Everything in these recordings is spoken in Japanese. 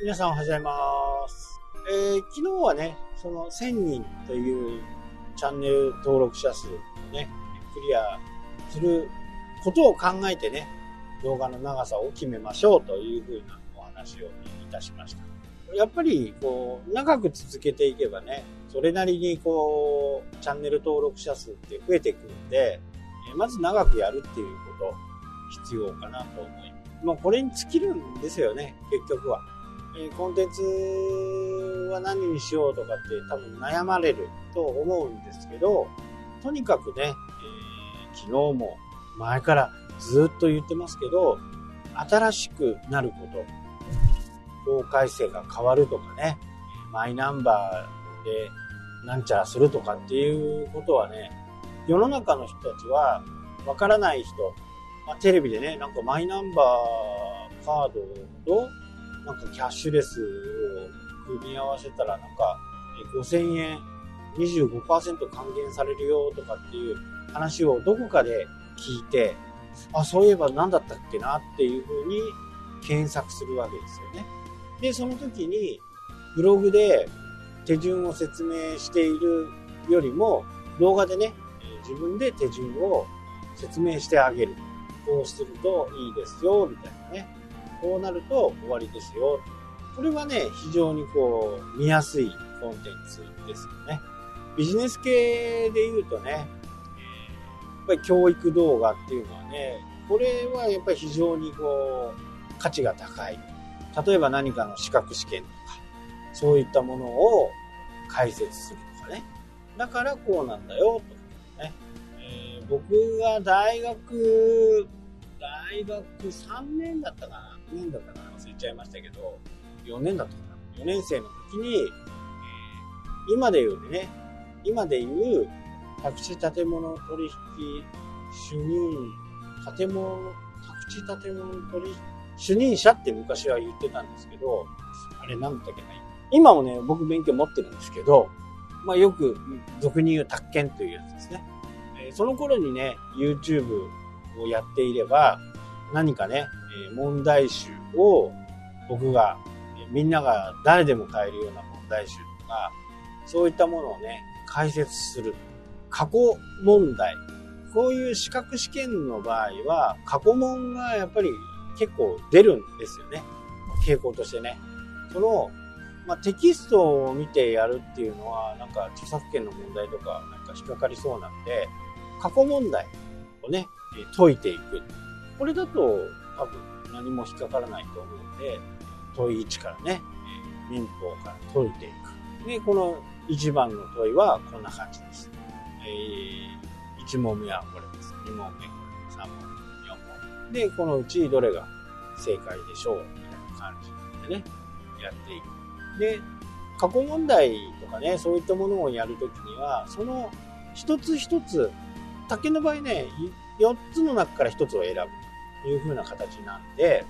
皆さんおはようございます。えー、昨日はね、その1000人というチャンネル登録者数をね、クリアすることを考えてね、動画の長さを決めましょうというふうなお話をいたしました。やっぱり、こう、長く続けていけばね、それなりにこう、チャンネル登録者数って増えてくるんで、まず長くやるっていうこと必要かなと思います。まあ、これに尽きるんですよね、結局は。えコンテンツは何にしようとかって多分悩まれると思うんですけど、とにかくね、えー、昨日も前からずっと言ってますけど、新しくなること、法改正が変わるとかね、マイナンバーでなんちゃらするとかっていうことはね、世の中の人たちはわからない人、まあ、テレビでね、なんかマイナンバーカードとなんかキャッシュレスを組み合わせたら、なんか5000円25%還元されるよとかっていう話をどこかで聞いて、あ、そういえば何だったっけなっていうふうに検索するわけですよね。で、その時にブログで手順を説明しているよりも動画でね、自分で手順を説明してあげる。こうするといいですよ、みたいなね。こうなると終わりですよ。これはね、非常にこう、見やすいコンテンツですよね。ビジネス系で言うとね、やっぱり教育動画っていうのはね、これはやっぱり非常にこう、価値が高い。例えば何かの資格試験とか、そういったものを解説するとかね。だからこうなんだよ、とかね。えー、僕が大学、大学3年だったかな年だったかな忘れちゃいましたけど、4年だったかな ?4 年生の時に、えー、今で言うね、今で言う、宅地建物取引主任、建物、宅地建物取引、主任者って昔は言ってたんですけど、あれなんだっけな。今もね、僕勉強持ってるんですけど、まあよく俗に言う宅建というやつですね。えー、その頃にね、YouTube をやっていれば、何かね、問題集を僕が、みんなが誰でも買えるような問題集とか、そういったものをね、解説する。過去問題。こういう資格試験の場合は、過去問がやっぱり結構出るんですよね。傾向としてね。その、まあ、テキストを見てやるっていうのは、なんか著作権の問題とか、なんか引っかかりそうなんで、過去問題をね、解いていく。これだと多分何も引っかからないと思うので、問い1からね、民法から解いていく。で、この1番の問いはこんな感じです。えー、1問目はこれです。2問目これ、3問、4問。で、このうちどれが正解でしょうみたいな感じでね、やっていく。で、過去問題とかね、そういったものをやるときには、その一つ一つ、竹の場合ね、4つの中から1つを選ぶ。という風な形なんで、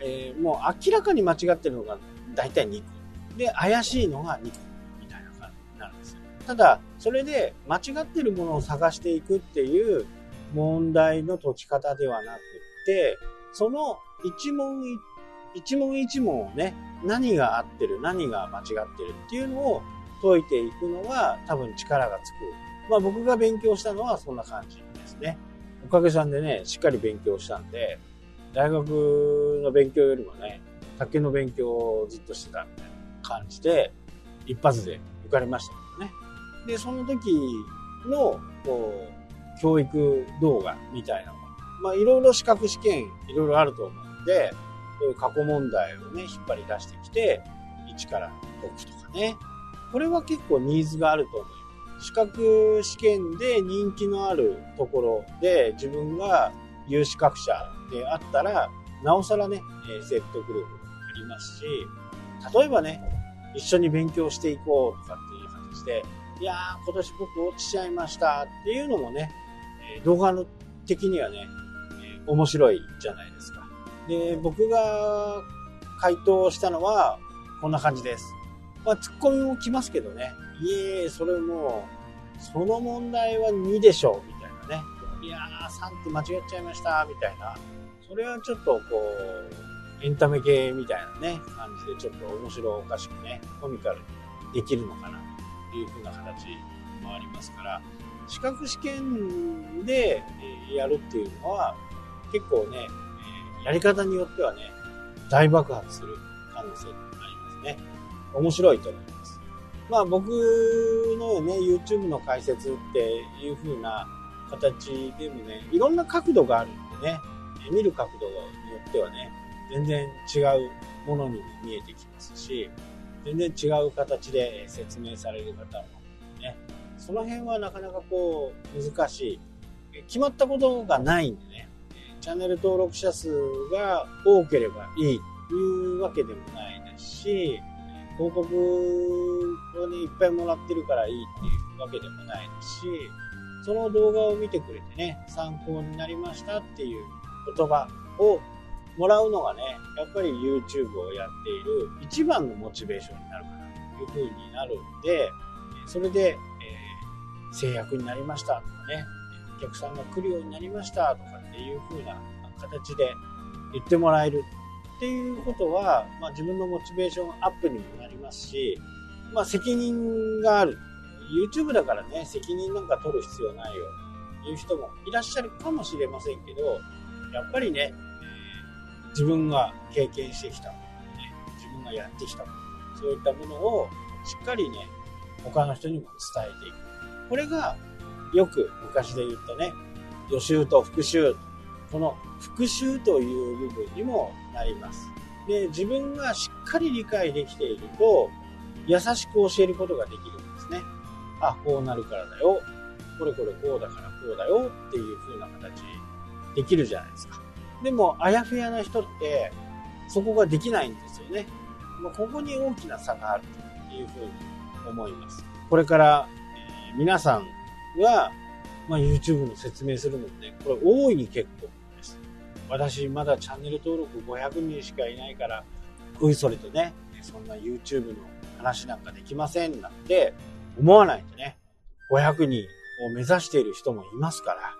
えー、もう明らかに間違ってるのが大体2個。で、怪しいのが2個。みたいな感じになるんですよ。ただ、それで間違ってるものを探していくっていう問題の解き方ではなくって、その一問一問一問をね、何が合ってる、何が間違ってるっていうのを解いていくのが多分力がつく。まあ僕が勉強したのはそんな感じですね。おかげさんでね、しっかり勉強したんで、大学の勉強よりもね、竹の勉強をずっとしてたみたいな感じで、一発で受かりましたけどね。で、その時の、こう、教育動画みたいなものまあ、いろいろ資格試験、いろいろあると思うんで、そういう過去問題をね、引っ張り出してきて、一から解くとかね。これは結構ニーズがあると思います。資格試験で人気のあるところで自分が有資格者であったら、なおさらね、説得力がありますし、例えばね、一緒に勉強していこうとかっていう形で、いやー、今年僕落ちちゃいましたっていうのもね、動画の的にはね、面白いじゃないですか。で、僕が回答したのは、こんな感じです。まあ、ツッコミも来ますけどね。いえ、それもう、その問題は2でしょう、みたいなね。いやー、3って間違っちゃいました、みたいな。それはちょっとこう、エンタメ系みたいなね、感じでちょっと面白おかしくね、コミカルにできるのかなというふうな形もありますから、資格試験でやるっていうのは結構ね、やり方によってはね、大爆発する可能性がありますね。面白いと思います。まあ僕のね、YouTube の解説っていう風な形でもね、いろんな角度があるんでね、見る角度によってはね、全然違うものに見えてきますし、全然違う形で説明される方もね、その辺はなかなかこう難しい。決まったことがないんでね、チャンネル登録者数が多ければいいというわけでもないですし、広告をね、いっぱいもらってるからいいっていうわけでもないですし、その動画を見てくれてね、参考になりましたっていう言葉をもらうのがね、やっぱり YouTube をやっている一番のモチベーションになるかなというふうになるんで、それで、えー、制約になりましたとかね、お客さんが来るようになりましたとかっていう風な形で言ってもらえるっていうことは、まあ、自分のモチベーションアップにもなますし、まあ、責任がある。YouTube だからね、責任なんか取る必要ないよという人もいらっしゃるかもしれませんけど、やっぱりね、えー、自分が経験してきた、ね、自分がやってきた、そういったものをしっかりね、他の人にも伝えていく。これがよく昔で言ったね、予習と復習、この復習という部分にもなります。で、自分がしっかり理解できていると、優しく教えることができるんですね。あ、こうなるからだよ。これこれこうだからこうだよっていう風な形できるじゃないですか。でも、あやふやな人って、そこができないんですよね。まここに大きな差があるという風に思います。これから、えー、皆さんは、まあ、YouTube の説明するので、これ大いに結構。私まだチャンネル登録500人しかいないから、ういそれとね、そんな YouTube の話なんかできませんなんて思わないとね、500人を目指している人もいますから、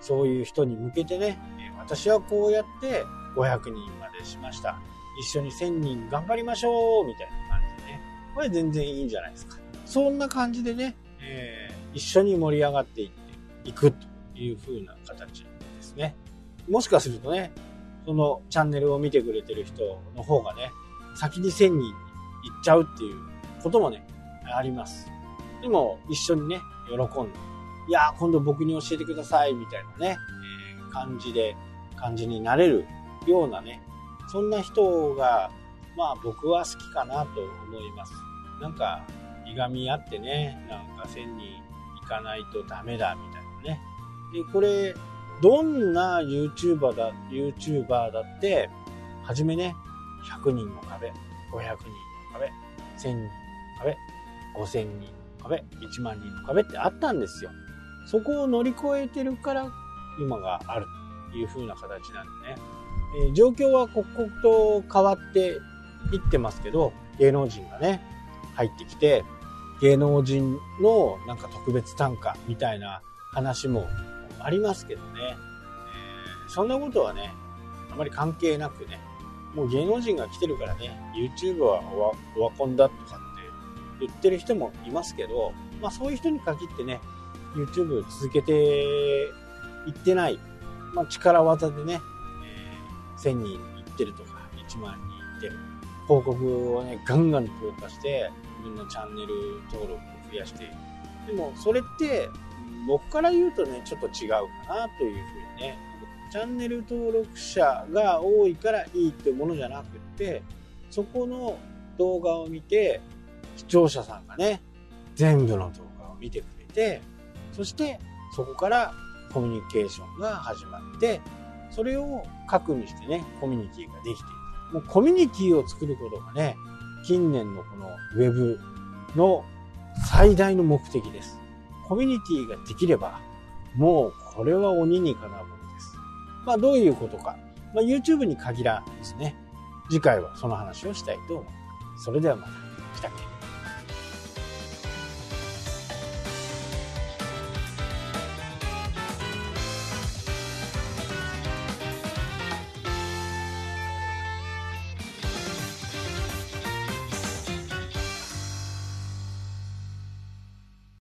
そういう人に向けてね、私はこうやって500人までしました。一緒に1000人頑張りましょうみたいな感じでね。これ全然いいんじゃないですか。そんな感じでね、えー、一緒に盛り上がっていっていくという風な形。もしかするとね、そのチャンネルを見てくれてる人の方がね、先に1000人に行っちゃうっていうこともね、あります。でも、一緒にね、喜んで、いや今度僕に教えてください、みたいなね、えー、感じで、感じになれるようなね、そんな人が、まあ僕は好きかなと思います。なんか、いがみ合ってね、なんか1000人行かないとダメだ、みたいなね。で、これ、どんな YouTuber だ、YouTuber だって、はじめね、100人の壁、500人の壁、1000人の壁、5000人の壁、1万人の壁ってあったんですよ。そこを乗り越えてるから今があるという風な形なんでね。えー、状況は刻々と変わっていってますけど、芸能人がね、入ってきて、芸能人のなんか特別単価みたいな話もありますけどね。えー、そんなことはね、あまり関係なくね、もう芸能人が来てるからね、YouTube はオワコンだとかって言ってる人もいますけど、まあそういう人に限ってね、YouTube 続けていってない、まあ、力技でね、えー、1000人いってるとか、1万人いってる。広告をね、ガンガン投下して、自分のチャンネル登録を増やして。でも、それって、僕から言うとね、ちょっと違うかなというふうにね、チャンネル登録者が多いからいいってものじゃなくって、そこの動画を見て、視聴者さんがね、全部の動画を見てくれて、そしてそこからコミュニケーションが始まって、それを核にしてね、コミュニティができている。もうコミュニティを作ることがね、近年のこのウェブの最大の目的です。コミュニティができれば、もうこれは鬼にかなうものです。まあどういうことか。まあ YouTube に限らずね、次回はその話をしたいと思います。それではまた。来たっけ